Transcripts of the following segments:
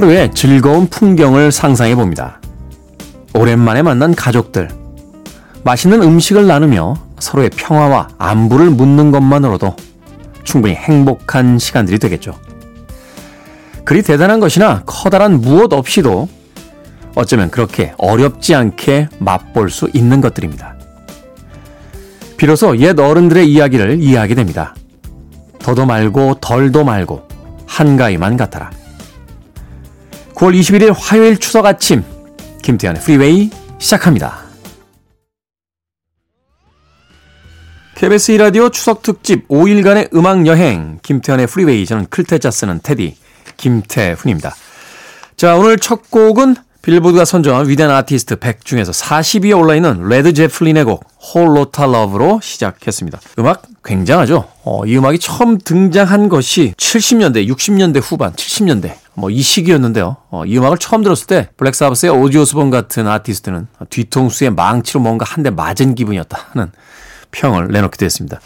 하루의 즐거운 풍경을 상상해 봅니다. 오랜만에 만난 가족들, 맛있는 음식을 나누며 서로의 평화와 안부를 묻는 것만으로도 충분히 행복한 시간들이 되겠죠. 그리 대단한 것이나 커다란 무엇 없이도 어쩌면 그렇게 어렵지 않게 맛볼 수 있는 것들입니다. 비로소 옛 어른들의 이야기를 이해하게 됩니다. 더도 말고 덜도 말고 한가위만 같아라. 9월 21일 화요일 추석 아침 김태훈의 프리웨이 시작합니다. KBS 2라디오 추석 특집 5일간의 음악 여행 김태훈의 프리웨이 저는 클 태 자 쓰는 태디 김태훈입니다. 자 오늘 첫 곡은 빌보드가 선정한 위대한 아티스트 100 중에서 40위에 올라있는 레드 제플린의 곡 Whole Lotta Love로 시작했습니다. 음악 굉장하죠? 어, 이 음악이 처음 등장한 것이 70년대, 60년대 후반, 70년대 뭐 이 시기였는데요. 어, 이 음악을 처음 들었을 때 블랙사바스의 오지 오스본 같은 아티스트는 뒤통수에 망치로 뭔가 한 대 맞은 기분이었다 하는 평을 내놓기도 했습니다.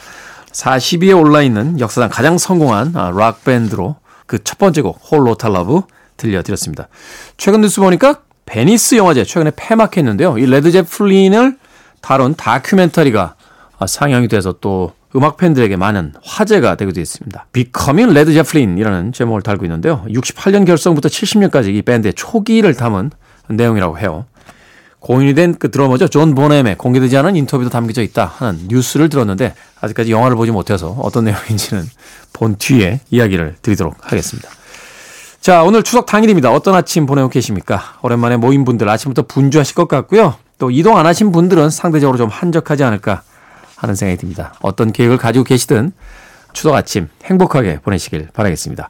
40위에 올라있는 역사상 가장 성공한 아, 락밴드로 그 첫 번째 곡 Whole Lotta Love 들려드렸습니다. 최근 뉴스 보니까 베니스 영화제 최근에 폐막했는데요. 이 레드 제플린을 다룬 다큐멘터리가 상영이 돼서 또 음악 팬들에게 많은 화제가 되기도 했습니다. Becoming Led Zeppelin이라는 제목을 달고 있는데요. 68년 결성부터 70년까지 이 밴드의 초기를 담은 내용이라고 해요. 고인이 된 그 드러머죠. 존 보넘의 공개되지 않은 인터뷰도 담겨져 있다 하는 뉴스를 들었는데 아직까지 영화를 보지 못해서 어떤 내용인지는 본 뒤에 이야기를 드리도록 하겠습니다. 자, 오늘 추석 당일입니다. 어떤 아침 보내고 계십니까? 오랜만에 모인 분들 아침부터 분주하실 것 같고요. 또 이동 안 하신 분들은 상대적으로 좀 한적하지 않을까 하는 생각이 듭니다. 어떤 계획을 가지고 계시든 추석 아침 행복하게 보내시길 바라겠습니다.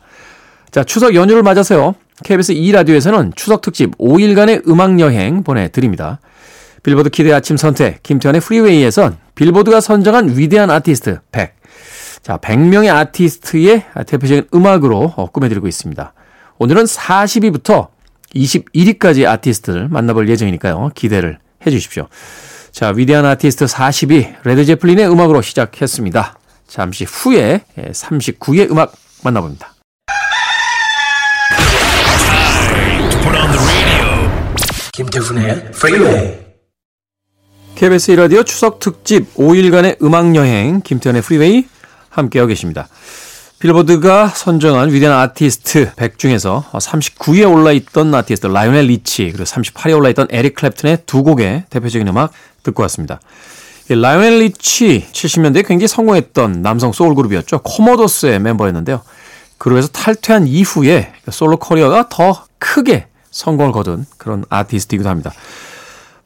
자, 추석 연휴를 맞아서요. KBS 2라디오에서는 추석 특집 5일간의 음악 여행 보내드립니다. 빌보드 키드 아침 선택, 김태훈의 프리웨이에선 빌보드가 선정한 위대한 아티스트 100. 자, 100명의 아티스트의 대표적인 음악으로 꾸며드리고 있습니다. 오늘은 40위부터 21위까지 아티스트를 만나볼 예정이니까요. 기대를 해 주십시오. 자, 위대한 아티스트 40위 레드 제플린의 음악으로 시작했습니다. 잠시 후에 39위의 음악 만나봅니다. 김태훈의 프리웨이 KBS 1라디오 추석 특집 5일간의 음악 여행 김태훈의 프리웨이 함께하고 계십니다. 빌보드가 선정한 위대한 아티스트 100 중에서 39위에 올라있던 아티스트 라이오넬 리치 그리고 38위에 올라있던 에릭 클랩튼의 두 곡의 대표적인 음악 듣고 왔습니다. 라이오넬 리치 70년대에 굉장히 성공했던 남성 소울 그룹이었죠. 코모도스의 멤버였는데요. 그룹에서 탈퇴한 이후에 솔로 커리어가 더 크게 성공을 거둔 그런 아티스트이기도 합니다.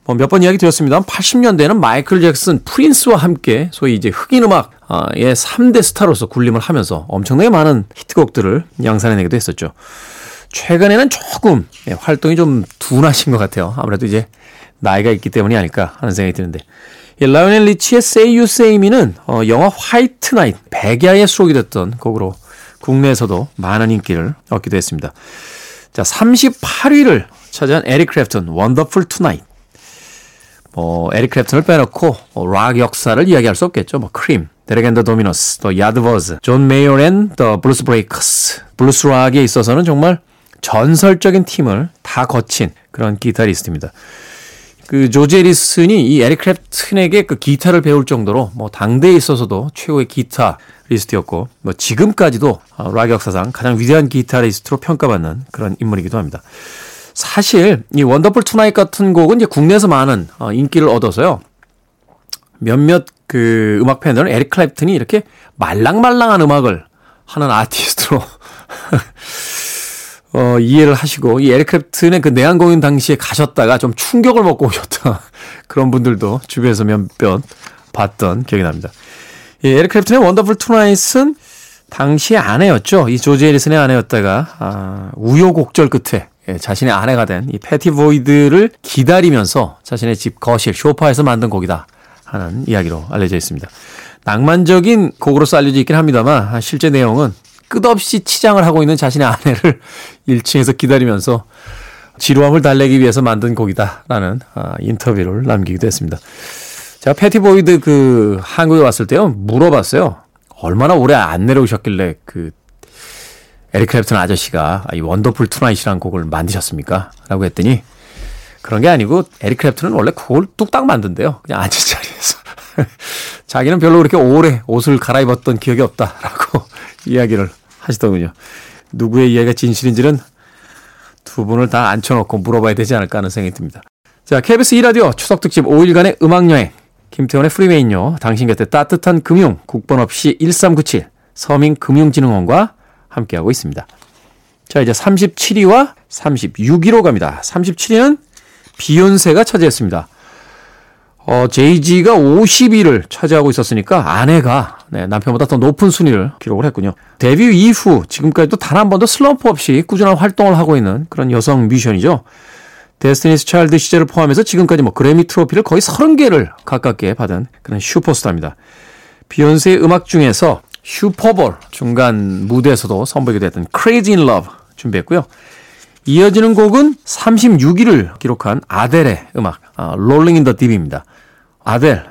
뭐 몇번 이야기 드렸습니다. 80년대에는 마이클 잭슨, 프린스와 함께 소위 이제 흑인 음악 의 3대 스타로서 군림을 하면서 엄청나게 많은 히트곡들을 양산해내기도 했었죠. 최근에는 조금 예, 활동이 좀 둔하신 것 같아요. 아무래도 이제 나이가 있기 때문이 아닐까 하는 생각이 드는데. 라이오넬 리치의 Say You Say Me는 어, 영화 White Night, 백야에 수록이 됐던 곡으로 국내에서도 많은 인기를 얻기도 했습니다. 자, 38위를 차지한 에릭 클랩튼, Wonderful Tonight. 뭐 에릭 클랩튼을 빼놓고 뭐, 락 역사를 이야기할 수 없겠죠. 뭐 크림, Derek and the Dominos, 또 야드버즈, John Mayall and the Bluesbreakers. 블루스 락에 있어서는 정말 전설적인 팀을 다 거친 그런 기타리스트입니다. 그 조지 해리슨이 이 에릭 클랩튼에게 그 기타를 배울 정도로 뭐 당대에 있어서도 최고의 기타리스트였고 뭐 지금까지도 락 역사상 가장 위대한 기타리스트로 평가받는 그런 인물이기도 합니다. 사실 이 Wonderful Tonight 같은 곡은 이제 국내에서 많은 어, 인기를 얻어서요. 몇몇 그 음악 팬들은 에릭 클랩튼이 이렇게 말랑말랑한 음악을 하는 아티스트로 어, 이해를 하시고 이 에릭 클랩튼의 그 내한 공연 당시에 가셨다가 좀 충격을 먹고 오셨다 그런 분들도 주변에서 몇몇 봤던 기억이 납니다. 이 에릭 클랩튼의 Wonderful Tonight은 당시의 아내였죠. 이 조지 해리슨의 아내였다가 아, 우여곡절 끝에 예, 자신의 아내가 된 이 패티 보이드를 기다리면서 자신의 집 거실 쇼파에서 만든 곡이다 하는 이야기로 알려져 있습니다. 낭만적인 곡으로서 알려져 있긴 합니다만 실제 내용은 끝없이 치장을 하고 있는 자신의 아내를 1층에서 기다리면서 지루함을 달래기 위해서 만든 곡이다라는 아, 인터뷰를 남기기도 했습니다. 제가 패티 보이드 그 한국에 왔을 때요 물어봤어요. 얼마나 오래 안 내려오셨길래 그 에릭 클랩튼 아저씨가 이 Wonderful Tonight이라는 곡을 만드셨습니까? 라고 했더니 그런 게 아니고 에릭 클랩튼은 원래 곡을 뚝딱 만든대요. 그냥 앉은 자리에서. 자기는 별로 그렇게 오래 옷을 갈아입었던 기억이 없다라고 이야기를 하시더군요. 누구의 이야기가 진실인지는 두 분을 다 앉혀놓고 물어봐야 되지 않을까 하는 생각이 듭니다. 자, KBS 1라디오 추석 특집 5일간의 음악여행. 김태훈의 프리웨이는요. 당신 곁에 따뜻한 금융, 국번 없이 1397, 서민금융진흥원과 함께하고 있습니다. 자, 이제 37위와 36위로 갑니다. 37위는 비욘세가 차지했습니다. 어, 제이지가 50위를 차지하고 있었으니까 아내가 네, 남편보다 더 높은 순위를 기록을 했군요. 데뷔 이후 지금까지도 단 한 번도 슬럼프 없이 꾸준한 활동을 하고 있는 그런 여성 뮤지션이죠. 데스티니스 차일드 시절을 포함해서 지금까지 뭐 그래미 트로피를 거의 30개를 가깝게 받은 그런 슈퍼스타입니다. 비욘세의 음악 중에서 슈퍼볼 중간 무대에서도 선보이게 됐던 Crazy in Love 준비했고요. 이어지는 곡은 36위를 기록한 아델의 음악, 아, Rolling in the Deep입니다. 아델,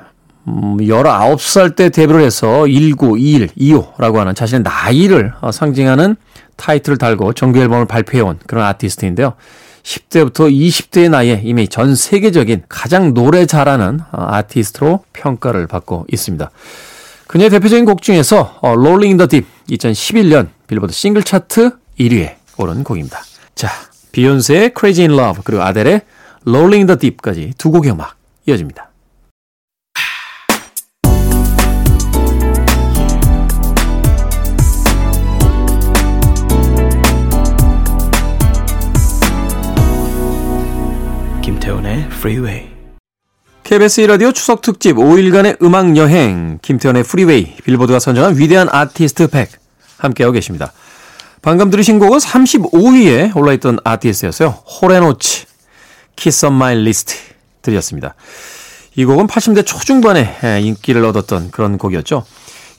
음, 19살 때 데뷔를 해서 19, 21, 25라고 하는 자신의 나이를 어, 상징하는 타이틀을 달고 정규 앨범을 발표해온 그런 아티스트인데요. 10대부터 20대의 나이에 이미 전 세계적인 가장 노래 잘하는 어, 아티스트로 평가를 받고 있습니다. 그녀의 대표적인 곡 중에서 어, Rolling in the Deep 2011년 빌보드 싱글 차트 1위에 오른 곡입니다. 자, 비욘세의 Crazy in Love 그리고 아델의 Rolling in the Deep까지 두 곡의 음악 이어집니다. 김태훈의 Freeway. KBS 라디오 추석 특집 5일간의 음악 여행 김태훈의 프리웨이 빌보드가 선정한 위대한 아티스트 100 함께하고 계십니다. 방금 들으신 곡은 35위에 올라있던 아티스트였어요. 홀 앤 오츠 Kiss on My List 들으셨습니다. 이 곡은 80대 초중반에 인기를 얻었던 그런 곡이었죠.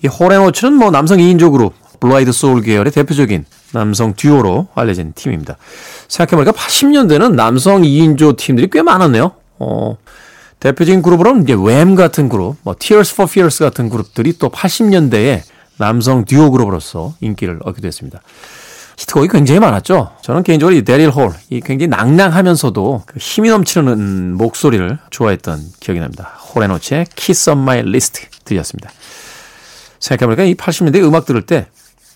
이 홀 앤 오츠는 뭐 남성 2인조 그룹 blue-eyed soul 계열의 대표적인 남성 듀오로 알려진 팀입니다. 생각해보니까 80년대는 남성 2인조 팀들이 꽤 많았네요. 어, 대표적인 그룹으로는 이제 웸 같은 그룹, 뭐 Tears for Fears 같은 그룹들이 또 80년대에 남성 듀오 그룹으로서 인기를 얻게 됐습니다. 히트곡이 굉장히 많았죠. 저는 개인적으로 이 데릴 홀, 이 굉장히 낭낭하면서도 그 힘이 넘치는 목소리를 좋아했던 기억이 납니다. 호레노치의 Kiss on My List 들렸습니다. 생각해보니까 이 80년대 음악 들을 때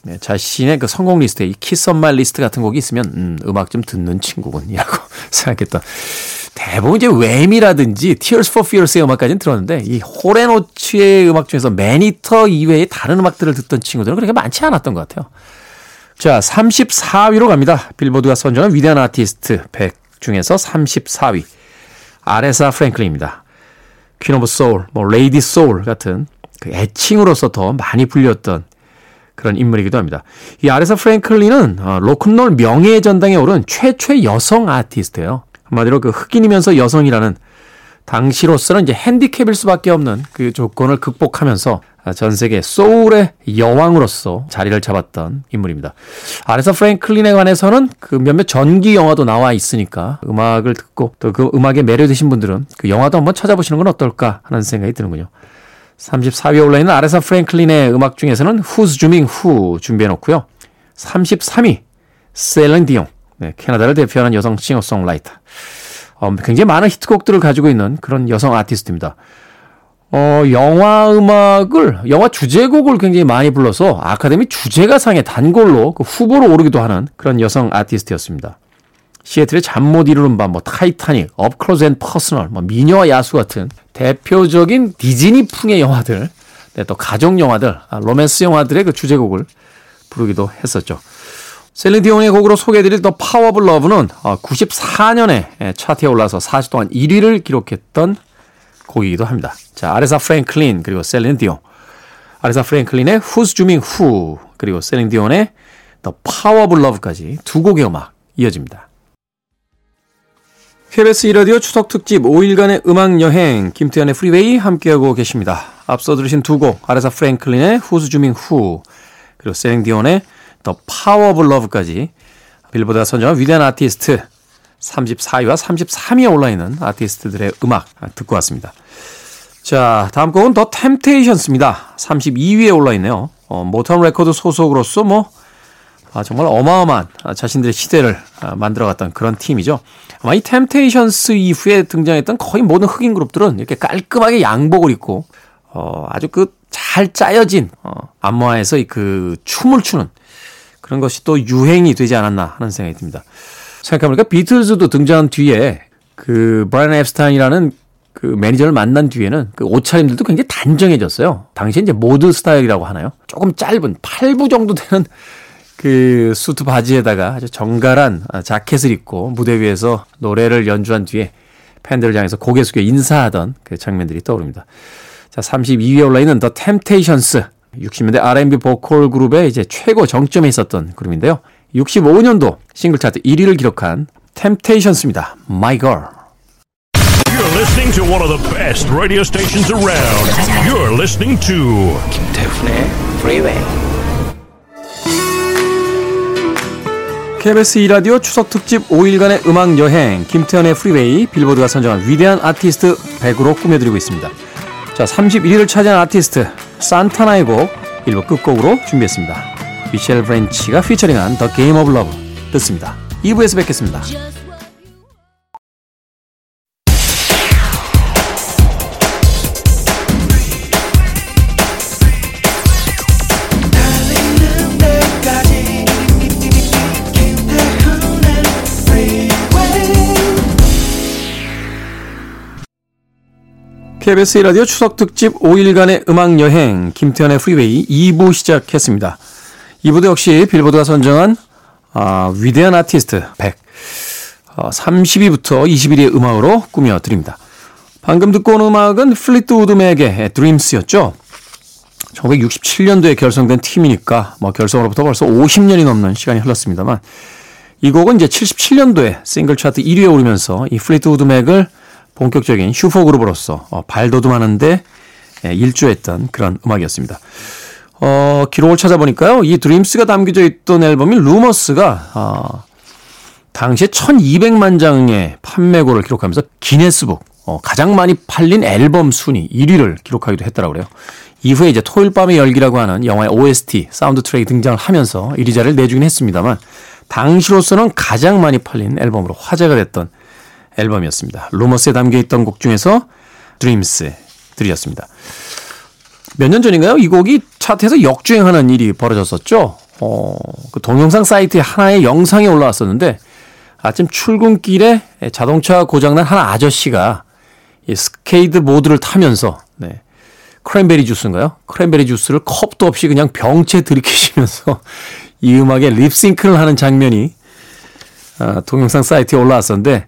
네, 자신의 그 선곡 리스트에 이 Kiss on My List 같은 곡이 있으면 음, 음악 좀 듣는 친구군이라고 생각했던 대부분 이제 왬이라든지 Tears for Fears의 음악까지는 들었는데 이 홀 앤 오츠의 음악 중에서 Maneater 이외의 다른 음악들을 듣던 친구들은 그렇게 많지 않았던 것 같아요. 자, 34위로 갑니다. 빌보드가 선정한 위대한 아티스트 100 중에서 34위. 아레사 프랭클린입니다. Queen of Soul, 뭐 Lady Soul 같은 그 애칭으로서 더 많이 불렸던 그런 인물이기도 합니다. 이 아레사 프랭클린은 어, 로큰롤 명예의 전당에 오른 최초의 여성 아티스트예요. 한마디로 그 흑인이면서 여성이라는 당시로서는 이제 핸디캡일 수밖에 없는 그 조건을 극복하면서 전 세계 소울의 여왕으로서 자리를 잡았던 인물입니다. 아레사 프랭클린에 관해서는 그 몇몇 전기 영화도 나와 있으니까 음악을 듣고 또 그 음악에 매료되신 분들은 그 영화도 한번 찾아보시는 건 어떨까 하는 생각이 드는군요. 34위에 올라있는 아레사 프랭클린의 음악 중에서는 Who's Zooming Who 준비해놓고요. 33위 셀린 디옹 네, 캐나다를 대표하는 여성 싱어송라이터 어, 굉장히 많은 히트곡들을 가지고 있는 그런 여성 아티스트입니다. 어, 영화 음악을, 영화 주제곡을 굉장히 많이 불러서 아카데미 주제가상의 단골로 그 후보로 오르기도 하는 그런 여성 아티스트였습니다. 시애틀의 잠 못 이루는 밤, 뭐 타이타닉, Up Close and Personal, 뭐 미녀와 야수 같은 대표적인 디즈니풍의 영화들, 네, 또 가족 영화들, 아, 로맨스 영화들의 그 주제곡을 부르기도 했었죠. 셀린디온의 곡으로 소개해드릴 The Power of Love는 94년에 차트에 올라서 4주 동안 1위를 기록했던 곡이기도 합니다. 자, 아레사 프랭클린 그리고 셀린디온. 아레사 프랭클린의 Who's Zooming Who 그리고 셀린디온의 Power of Love까지 두 곡의 음악 이어집니다. KBS 이라디오 추석 특집 5일간의 음악 여행 김태현의 프리웨이 함께하고 계십니다. 앞서 들으신 두 곡 아레사 프랭클린의 Who's Zooming Who 그리고 셀린디온의 The Power of Love까지 빌보드가 선정한 위대한 아티스트 34위와 33위에 올라있는 아티스트들의 음악 듣고 왔습니다. 자, 다음 곡은 더 템테이션스입니다. 32위에 올라있네요. 어, 모타운 레코드 소속으로서 뭐 아, 정말 어마어마한 자신들의 시대를 만들어갔던 그런 팀이죠. 아마 이 템테이션스 이후에 등장했던 거의 모든 흑인 그룹들은 이렇게 깔끔하게 양복을 입고 어, 아주 그 잘 짜여진 어, 안무하에서 그 춤을 추는 그런 것이 또 유행이 되지 않았나 하는 생각이 듭니다. 생각해보니까 비틀즈도 등장한 뒤에 그 브라이언 앱스타인이라는 그 매니저를 만난 뒤에는 그 옷차림들도 굉장히 단정해졌어요. 당시에 이제 모드 스타일이라고 하나요? 조금 짧은 8부 정도 되는 그 수트 바지에다가 아주 정갈한 자켓을 입고 무대 위에서 노래를 연주한 뒤에 팬들을 향해서 고개 숙여 인사하던 그 장면들이 떠오릅니다. 자, 32위에 올라 있는 The Temptations. 60년대 R&B 보컬 그룹의 이제 최고 정점에 있었던 그룹인데요. 65년도 싱글 차트 1위를 기록한 Temptations입니다. My Girl. You're listening to one of the best radio stations around. You're listening to 김태훈의 Freeway. KBS 2라디오 추석 특집 5일간의 음악 여행 김태현의 프리웨이 빌보드가 선정한 위대한 아티스트 100으로 꾸며드리고 있습니다. 자, 31위를 차지한 아티스트 산타나의 곡 1부 끝곡으로 준비했습니다. 미셸 브랜치가 피처링한 The Game of Love 듣습니다. 2부에서 뵙겠습니다. KBS 라디오 추석 특집 5일간의 음악 여행 김태현의 프리웨이 2부 시작했습니다. 2부도 역시 빌보드가 선정한 아, 위대한 아티스트 100 어, 30위부터 21위의 음악으로 꾸며 드립니다. 방금 듣고 온 음악은 플리트 우드 맥의 Dreams였죠. 1967년도에 결성된 팀이니까 뭐 결성으로부터 벌써 50년이 넘는 시간이 흘렀습니다만 이 곡은 이제 77년도에 싱글 차트 1위에 오르면서 이 플리트 우드 맥을 본격적인 슈퍼 그룹으로서 어, 발돋움하는데 예, 일조했던 그런 음악이었습니다. 어, 기록을 찾아보니까요, 이 Dreams가 담겨져 있던 앨범인 Rumours가 어, 당시에 1200만 장의 판매고를 기록하면서 기네스북 어, 가장 많이 팔린 앨범 순위 1위를 기록하기도 그래요. 이후에 이제 토요일 밤의 열기라고 하는 영화의 OST 사운드 트랙이 등장을 하면서 이 자리를 내주긴 했습니다만 당시로서는 가장 많이 팔린 앨범으로 화제가 됐던 앨범이었습니다. Rumours에 담겨 있던 곡 중에서 Dreams 들으셨습니다. 몇 년 전인가요? 이 곡이 차트에서 역주행하는 일이 벌어졌었죠. 어, 그 동영상 사이트에 하나의 영상이 올라왔었는데 아침 출근길에 자동차 고장난 한 아저씨가 이 스케이트 보드를 타면서 네, 크랜베리 주스인가요? 크랜베리 주스를 컵도 없이 그냥 병째 들이키시면서 이 음악에 립싱크를 하는 장면이 아, 동영상 사이트에 올라왔었는데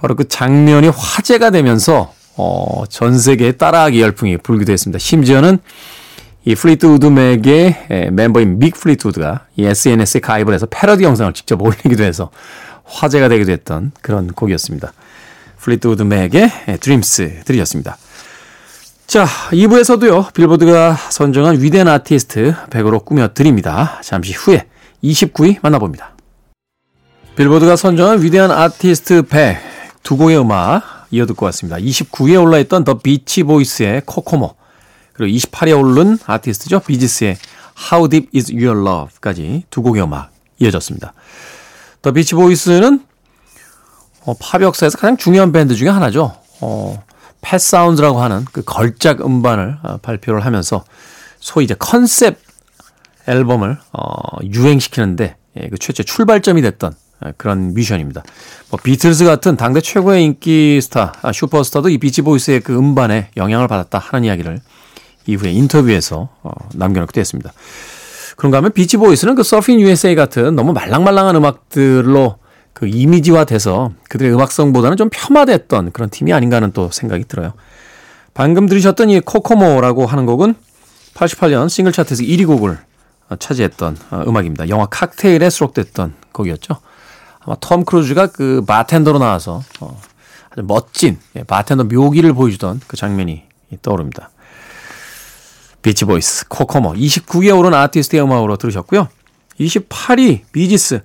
바로 그 장면이 화제가 되면서 어, 전 세계에 따라하기 열풍이 불기도 했습니다. 심지어는 이 플리트우드 맥의 멤버인 믹 플리트우드가 이 SNS에 가입을 해서 패러디 영상을 직접 올리기도 해서 화제가 되기도 했던 그런 곡이었습니다. 플리트우드 맥의 Dreams 들으셨습니다. 자, 2부에서도요, 빌보드가 선정한 위대한 아티스트 100으로 꾸며드립니다. 잠시 후에 29위 만나봅니다. 빌보드가 선정한 위대한 아티스트 100. 두 곡의 음악 이어 듣고 왔습니다. 29위에 올라있던 더 비치 보이스의 Kokomo 그리고 28위에 오른 아티스트죠. 비지스의 How Deep Is Your Love까지 두 곡의 음악 이어졌습니다. 더 비치 보이스는 어, 팝 역사에서 가장 중요한 밴드 중에 하나죠. 어, Pet Sounds라고 하는 그 걸작 음반을 어, 발표를 하면서 소위 이제 컨셉 앨범을 어, 유행시키는데 예, 그 최초의 출발점이 됐던 예, 그런 뮤지션입니다. 뭐 비틀스 같은 당대 최고의 인기 스타, 아, 슈퍼스타도 이 비치보이스의 그 음반에 영향을 받았다 하는 이야기를 이후에 인터뷰에서 어, 남겨놓기도 했습니다. 그런가 하면 비치보이스는 그 Surfin' USA 같은 너무 말랑말랑한 음악들로 그 이미지화 돼서 그들의 음악성보다는 좀 폄하됐던 그런 팀이 아닌가 하는 또 생각이 들어요. 방금 들으셨던 이 Kokomo라고 하는 곡은 88년 싱글 차트에서 1위 곡을 차지했던 어, 음악입니다. 영화 칵테일에 수록됐던 곡이었죠. 아마 톰 크루즈가 그 바텐더로 나와서 어, 아주 멋진 예, 바텐더 묘기를 보여주던 그 장면이 떠오릅니다. 비치 보이스, Kokomo 29위에 오른 아티스트의 음악으로 들으셨고요. 28위 비지스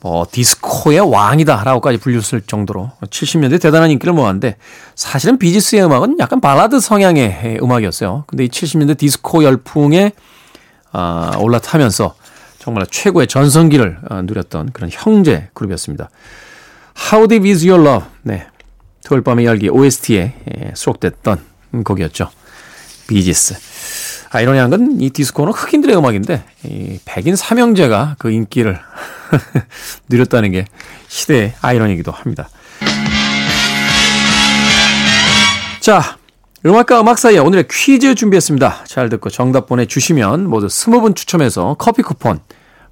뭐 디스코의 왕이다라고까지 불렸을 정도로 70년대 대단한 인기를 모았는데 사실은 비지스의 음악은 약간 발라드 성향의 음악이었어요. 근데 이 70년대 디스코 열풍에 아, 올라타면서 정말 최고의 전성기를 어, 누렸던 그런 형제 그룹이었습니다. How Deep Is Your Love? 네. 토요일 밤의 열기 OST에 예, 수록됐던 곡이었죠. 비지스. 아이러니한 건 이 디스코는 흑인들의 음악인데 이 백인 삼형제가 그 인기를 누렸다는 게 시대의 아이러니이기도 합니다. 자, 음악과 음악 사이에 오늘의 퀴즈 준비했습니다. 잘 듣고 정답 보내주시면 모두 스무 분 추첨해서 커피 쿠폰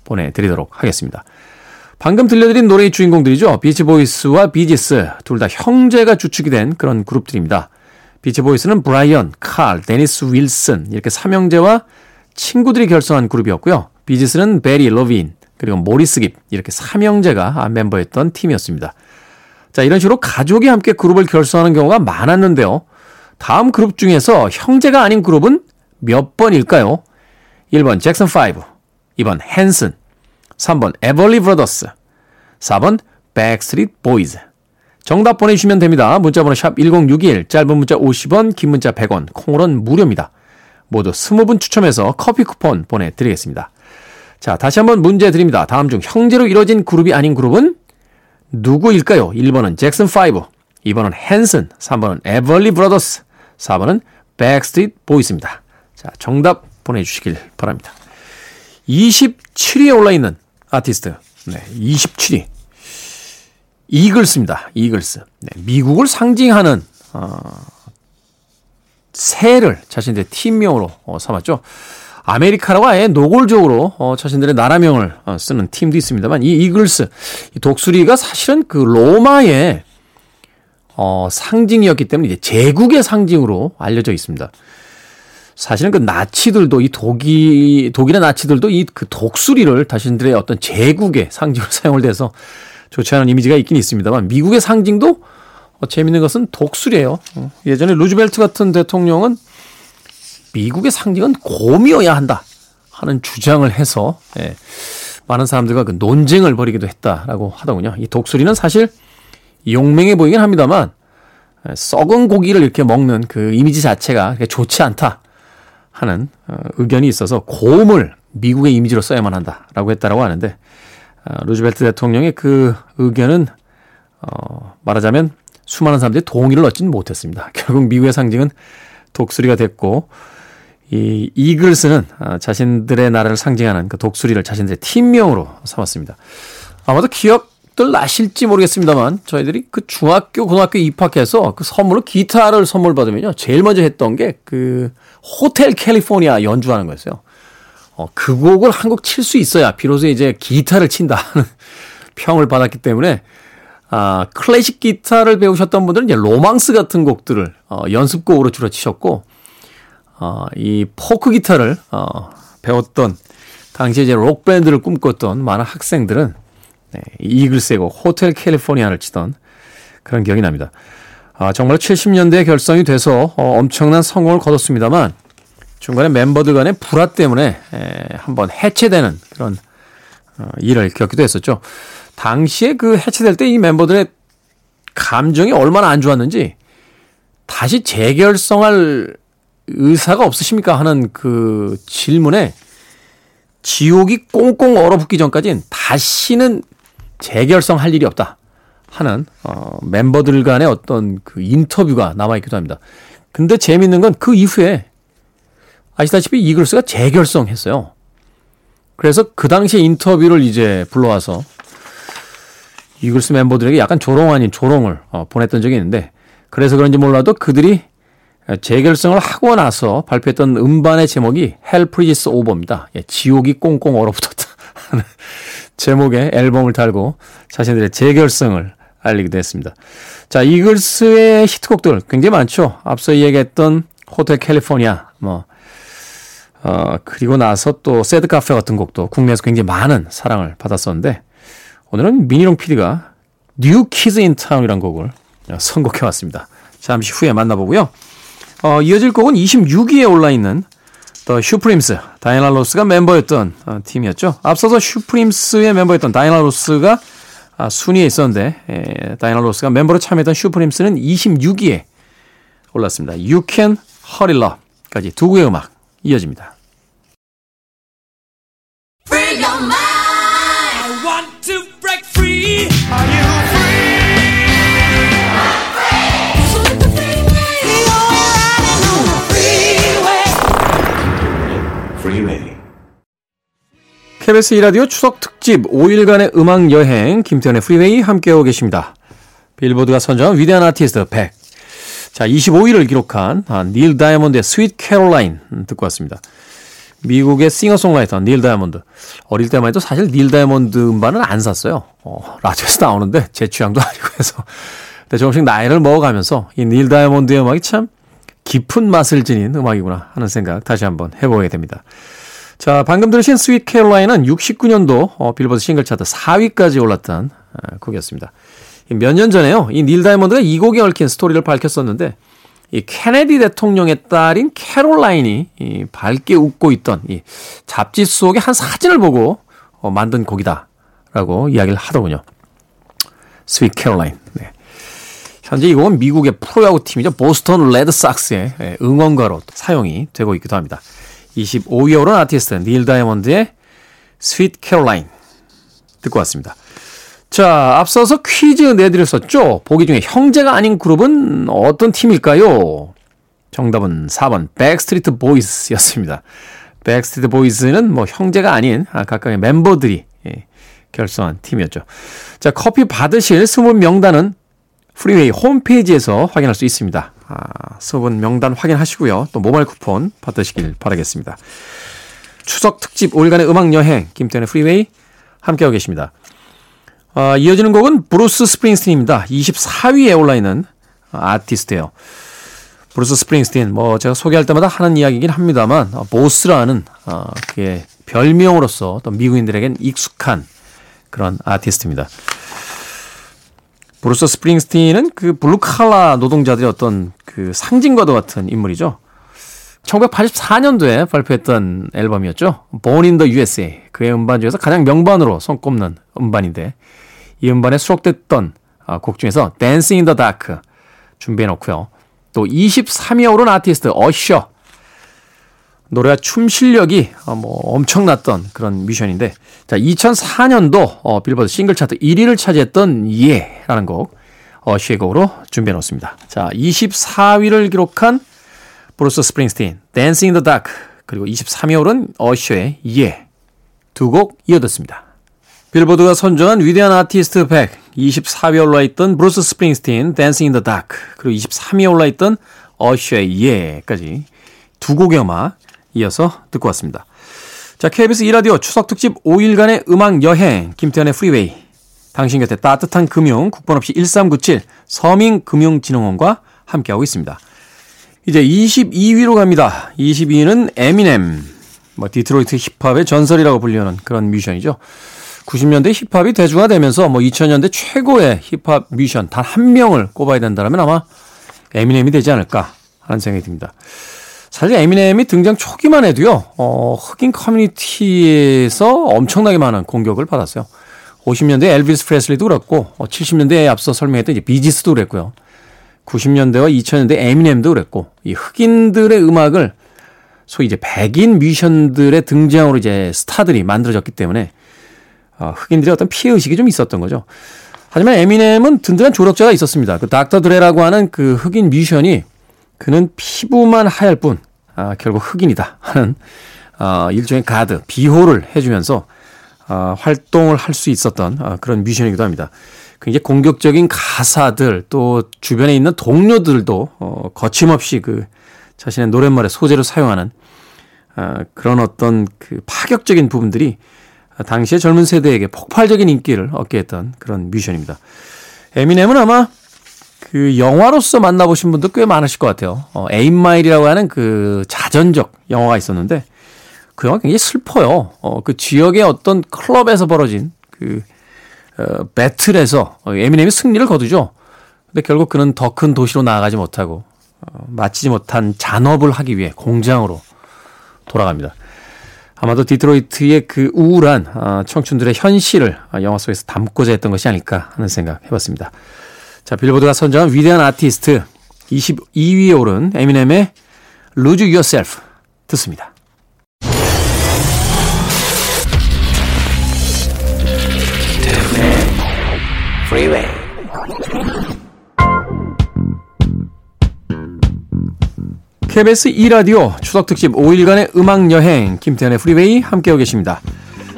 보내드리도록 하겠습니다. 방금 들려드린 노래의 주인공들이죠. 비치보이스와 비지스 둘 다 형제가 주축이 된 그런 그룹들입니다. 비치보이스는 브라이언, 칼, 데니스 윌슨 이렇게 삼형제와 친구들이 결성한 그룹이었고요. 비지스는 베리, 로빈 그리고 모리스 깁 이렇게 삼형제가 멤버였던 팀이었습니다. 자 이런 식으로 가족이 함께 그룹을 결성하는 경우가 많았는데요. 다음 그룹 중에서 형제가 아닌 그룹은 몇 번일까요? 1번 잭슨 5, 2번 핸슨, 3번 에벌리 브라더스, 4번 백스트리트 보이즈. 정답 보내주시면 됩니다. 문자번호 샵 1061, 짧은 문자 50원, 긴 문자 100원, 콩으로는 무료입니다. 모두 20분 추첨해서 커피 쿠폰 보내드리겠습니다. 자, 다시 한번 문제 드립니다. 다음 중 형제로 이뤄진 그룹이 아닌 그룹은 누구일까요? 1번은 잭슨 5, 2번은 핸슨, 3번은 에벌리 브라더스, 4번은 백스트리트 보이스입니다. 자, 정답 보내주시길 바랍니다. 27위에 올라있는 아티스트. 네, 27위. 이글스입니다. 이글스. 네, 미국을 상징하는, 어, 새를 자신들의 팀명으로 어, 삼았죠. 아메리카라고 아예 노골적으로 어, 자신들의 나라명을 어, 쓰는 팀도 있습니다만 이 이글스, 이 독수리가 사실은 그 로마의 어, 상징이었기 때문에 이제 제국의 상징으로 알려져 있습니다. 사실은 그 나치들도 이 독일 독일의 나치들도 이 그 독수리를 자신들의 어떤 제국의 상징으로 사용을 돼서 좋지 않은 이미지가 있긴 있습니다만 미국의 상징도 어, 재밌는 것은 독수리예요. 어, 예전에 루즈벨트 같은 대통령은 미국의 상징은 곰이어야 한다 하는 주장을 해서 예, 많은 사람들과 그 논쟁을 벌이기도 했다라고 하더군요. 이 독수리는 사실 용맹해 보이긴 합니다만 썩은 고기를 이렇게 먹는 그 이미지 자체가 좋지 않다 하는 어, 의견이 있어서 곰을 미국의 이미지로 써야만 한다라고 했다라고 하는데 어, 루즈벨트 대통령의 그 의견은 어, 말하자면 수많은 사람들이 동의를 얻지는 못했습니다. 결국 미국의 상징은 독수리가 됐고 이 이글스는 자신들의 나라를 상징하는 그 독수리를 자신들의 팀명으로 삼았습니다. 아마도 기 억들 나실지 모르겠습니다만 저희들이 그 중학교 고등학교 입학해서 그 선물로 기타를 선물 받으면요 제일 먼저 했던 게 그 호텔 캘리포니아 연주하는 거였어요. 어, 그 곡을 한 곡 칠 수 있어야 비로소 이제 기타를 친다는 평을 받았기 때문에 아 클래식 기타를 배우셨던 분들은 이제 로망스 같은 곡들을 어, 연습곡으로 주로 치셨고 어, 이 포크 기타를 어, 배웠던 당시에 이제 록 밴드를 꿈꿨던 많은 학생들은 네, 이글스의 곡 Hotel California를 치던 그런 기억이 납니다. 아, 정말 70년대에 결성이 돼서 어, 엄청난 성공을 거뒀습니다만 중간에 멤버들 간의 불화 때문에 에, 한번 해체되는 그런 어, 일을 겪기도 했었죠. 당시에 그 해체될 때 이 멤버들의 감정이 얼마나 안 좋았는지 다시 재결성할 의사가 없으십니까 하는 그 질문에 지옥이 꽁꽁 얼어붙기 전까지는 다시는 재결성할 일이 없다 하는 어, 멤버들 간의 어떤 그 인터뷰가 남아있기도 합니다. 근데 재밌는 건 그 이후에 아시다시피 이글스가 재결성했어요. 그래서 그 당시에 인터뷰를 이제 불러와서 이글스 멤버들에게 약간 조롱 아닌 조롱을 어, 보냈던 적이 있는데 그래서 그런지 몰라도 그들이 재결성을 하고 나서 발표했던 음반의 제목이 Freezes Over입니다. 예, 지옥이 꽁꽁 얼어붙었다 제목의 앨범을 달고 자신들의 재결성을 알리기도 했습니다. 자, 이글스의 히트곡들 굉장히 많죠. 앞서 이야기했던 호텔 캘리포니아, 뭐, 어, 그리고 나서 또 새드 카페 같은 곡도 국내에서 굉장히 많은 사랑을 받았었는데 오늘은 미니롱 PD가 New Kids in Town이라는 곡을 선곡해 왔습니다. 잠시 후에 만나보고요. 어, 이어질 곡은 26위에 올라있는 더 슈프림스, 다이나 로스가 멤버였던 어, 팀이었죠. 앞서서 슈프림스의 멤버였던 다이나 로스가 아, 순위에 있었는데 에, 다이나 로스가 멤버로 참여했던 슈프림스는 26위에 올랐습니다. You Can Hurry Love까지 두 곡의 음악 이어집니다. Free free your mind. KBS 2라디오 추석 특집 5일간의 음악 여행 김태훈의 프리웨이 함께하고 계십니다. 빌보드가 선정한 위대한 아티스트 100. 자, 25위를 기록한 아, 닐 다이아몬드의 Sweet Caroline 듣고 왔습니다. 미국의 싱어송라이터 닐 다이아몬드. 어릴 때만 해도 사실 닐 다이아몬드 음반은 안 샀어요. 어, 라디오에서 나오는데 제 취향도 아니고 해서. 근데 조금씩 나이를 먹어가면서 이 닐 다이아몬드의 음악이 참 깊은 맛을 지닌 음악이구나 하는 생각 다시 한번 해보게 됩니다. 자, 방금 들으신 Sweet Caroline은 69년도 어, 빌보드 싱글 차트 4위까지 올랐던 아, 곡이었습니다. 몇 년 전에요. 이 닐 다이아몬드가 이 곡에 얽힌 스토리를 밝혔었는데 이 케네디 대통령의 딸인 캐롤라인이 이 밝게 웃고 있던 이 잡지 속의 한 사진을 보고 어, 만든 곡이다라고 이야기를 하더군요. Sweet Caroline. 네. 현재 이 곡은 미국의 프로야구 팀이죠. 보스턴 레드삭스의 예, 응원가로 사용이 되고 있기도 합니다. 25위에 오른 아티스트 닐 다이아몬드의 Sweet Caroline 듣고 왔습니다. 자, 앞서서 퀴즈 내드렸었죠. 보기 중에 형제가 아닌 그룹은 어떤 팀일까요? 정답은 4번 백스트리트 보이스였습니다. 백스트리트 보이스는 뭐 형제가 아닌 아, 각각의 멤버들이 예, 결성한 팀이었죠. 자, 커피 받으실 20 명단은 프리웨이 홈페이지에서 확인할 수 있습니다. 아, 20명단 확인하시고요. 또 모바일 쿠폰 받으시길 바라겠습니다. 추석 특집 5일간의 음악 여행 김태훈의 프리웨이 함께하고 계십니다. 아, 이어지는 곡은 브루스 스프링스틴입니다. 24위에 올라있는 아티스트예요. 브루스 스프링스틴 뭐 제가 소개할 때마다 하는 이야기이긴 합니다만 어, 보스라는 어, 별명으로서 또 미국인들에겐 익숙한 그런 아티스트입니다. 브루스 스프링스틴은 그 블루칼라 노동자들의 어떤 그 상징과도 같은 인물이죠. 1984년도에 발표했던 앨범이었죠. Born in the USA. 그의 음반 중에서 가장 명반으로 손꼽는 음반인데 이 음반에 수록됐던 아, 곡 중에서 Dancing in the Dark 준비해 놓고요. 또 23위에 오른 아티스트 어셔. 노래와 춤 실력이 어, 뭐 엄청났던 그런 뮤지션인데 자 2004년도 어, 빌보드 싱글 차트 1위를 차지했던 Yeah라는 곡 어셔의 곡으로 준비해 놓습니다. 자 24위를 기록한 브루스 스프링스틴 in the Dark 그리고 23위에 오른 어셔의 Yeah 두 곡 이어듣습니다. 빌보드가 선정한 위대한 아티스트 100 24위에 올라있던 브루스 스프링스틴 in the Dark 그리고 23위에 올라있던 어셔의 Yeah까지 두 곡의 음악 이어서 듣고 왔습니다. 자, KBS 2라디오 추석특집 5일간의 음악 여행, 김태훈의 프리웨이. 당신 곁에 따뜻한 금융, 국번 없이 1397 서민금융진흥원과 함께하고 있습니다. 이제 22위로 갑니다. 22위는 에미넴. 뭐, 디트로이트 힙합의 전설이라고 불리는 그런 뮤지션이죠. 90년대 힙합이 대중화되면서 뭐 2000년대 최고의 힙합 뮤지션 단 한 명을 꼽아야 된다면 아마 에미넴이 되지 않을까 하는 생각이 듭니다. 사실 에미넴이 등장 초기만 해도요, 어, 흑인 커뮤니티에서 엄청나게 많은 공격을 받았어요. 50년대 엘비스 프레슬리도 그렇고, 70년대에 앞서 설명했던 이제 비지스도 그랬고요. 90년대와 2000년대 에미넴도 그랬고, 이 흑인들의 음악을 소위 이제 백인 뮤지션들의 등장으로 이제 스타들이 만들어졌기 때문에, 어, 흑인들의 어떤 피해 의식이 좀 있었던 거죠. 하지만 에미넴은 든든한 조력자가 있었습니다. 그 닥터 드레라고 하는 그 흑인 뮤지션이 그는 피부만 하얄 뿐 아, 결국 흑인이다 하는 어, 일종의 가드 비호를 해주면서 어, 활동을 할 수 있었던 어, 그런 뮤지션이기도 합니다. 굉장히 공격적인 가사들 또 주변에 있는 동료들도 어, 거침없이 그 자신의 노랫말의 소재로 사용하는 어, 그런 어떤 그 파격적인 부분들이 당시의 젊은 세대에게 폭발적인 인기를 얻게 했던 그런 뮤지션입니다. 에미넴은 아마 그 영화로서 만나보신 분도 꽤 많으실 것 같아요. 어, 에임마일이라고 하는 그 자전적 영화가 있었는데 그 영화 굉장히 슬퍼요. 어, 그 지역의 어떤 클럽에서 벌어진 그 어, 배틀에서 에미넴이 승리를 거두죠. 근데 결국 그는 더 큰 도시로 나아가지 못하고 어, 마치지 못한 잔업을 하기 위해 공장으로 돌아갑니다. 아마도 디트로이트의 그 우울한 어, 청춘들의 현실을 어, 영화 속에서 담고자 했던 것이 아닐까 하는 생각 해봤습니다. 자, 빌보드가 선정한 위대한 아티스트 22위에 오른 에미넴의 Lose Yourself 듣습니다. KBS 2라디오 추석특집 5일간의 음악여행 김태훈의 프리웨이 함께하고 계십니다.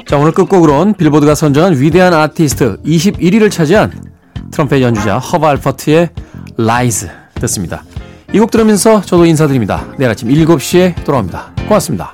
자 오늘 끝곡으로는 빌보드가 선정한 위대한 아티스트 21위를 차지한 트럼펫 연주자 허브 알퍼트의 Rise 듣습니다. 이 곡 들으면서 저도 인사드립니다. 내일 아침 7시에 돌아옵니다. 고맙습니다.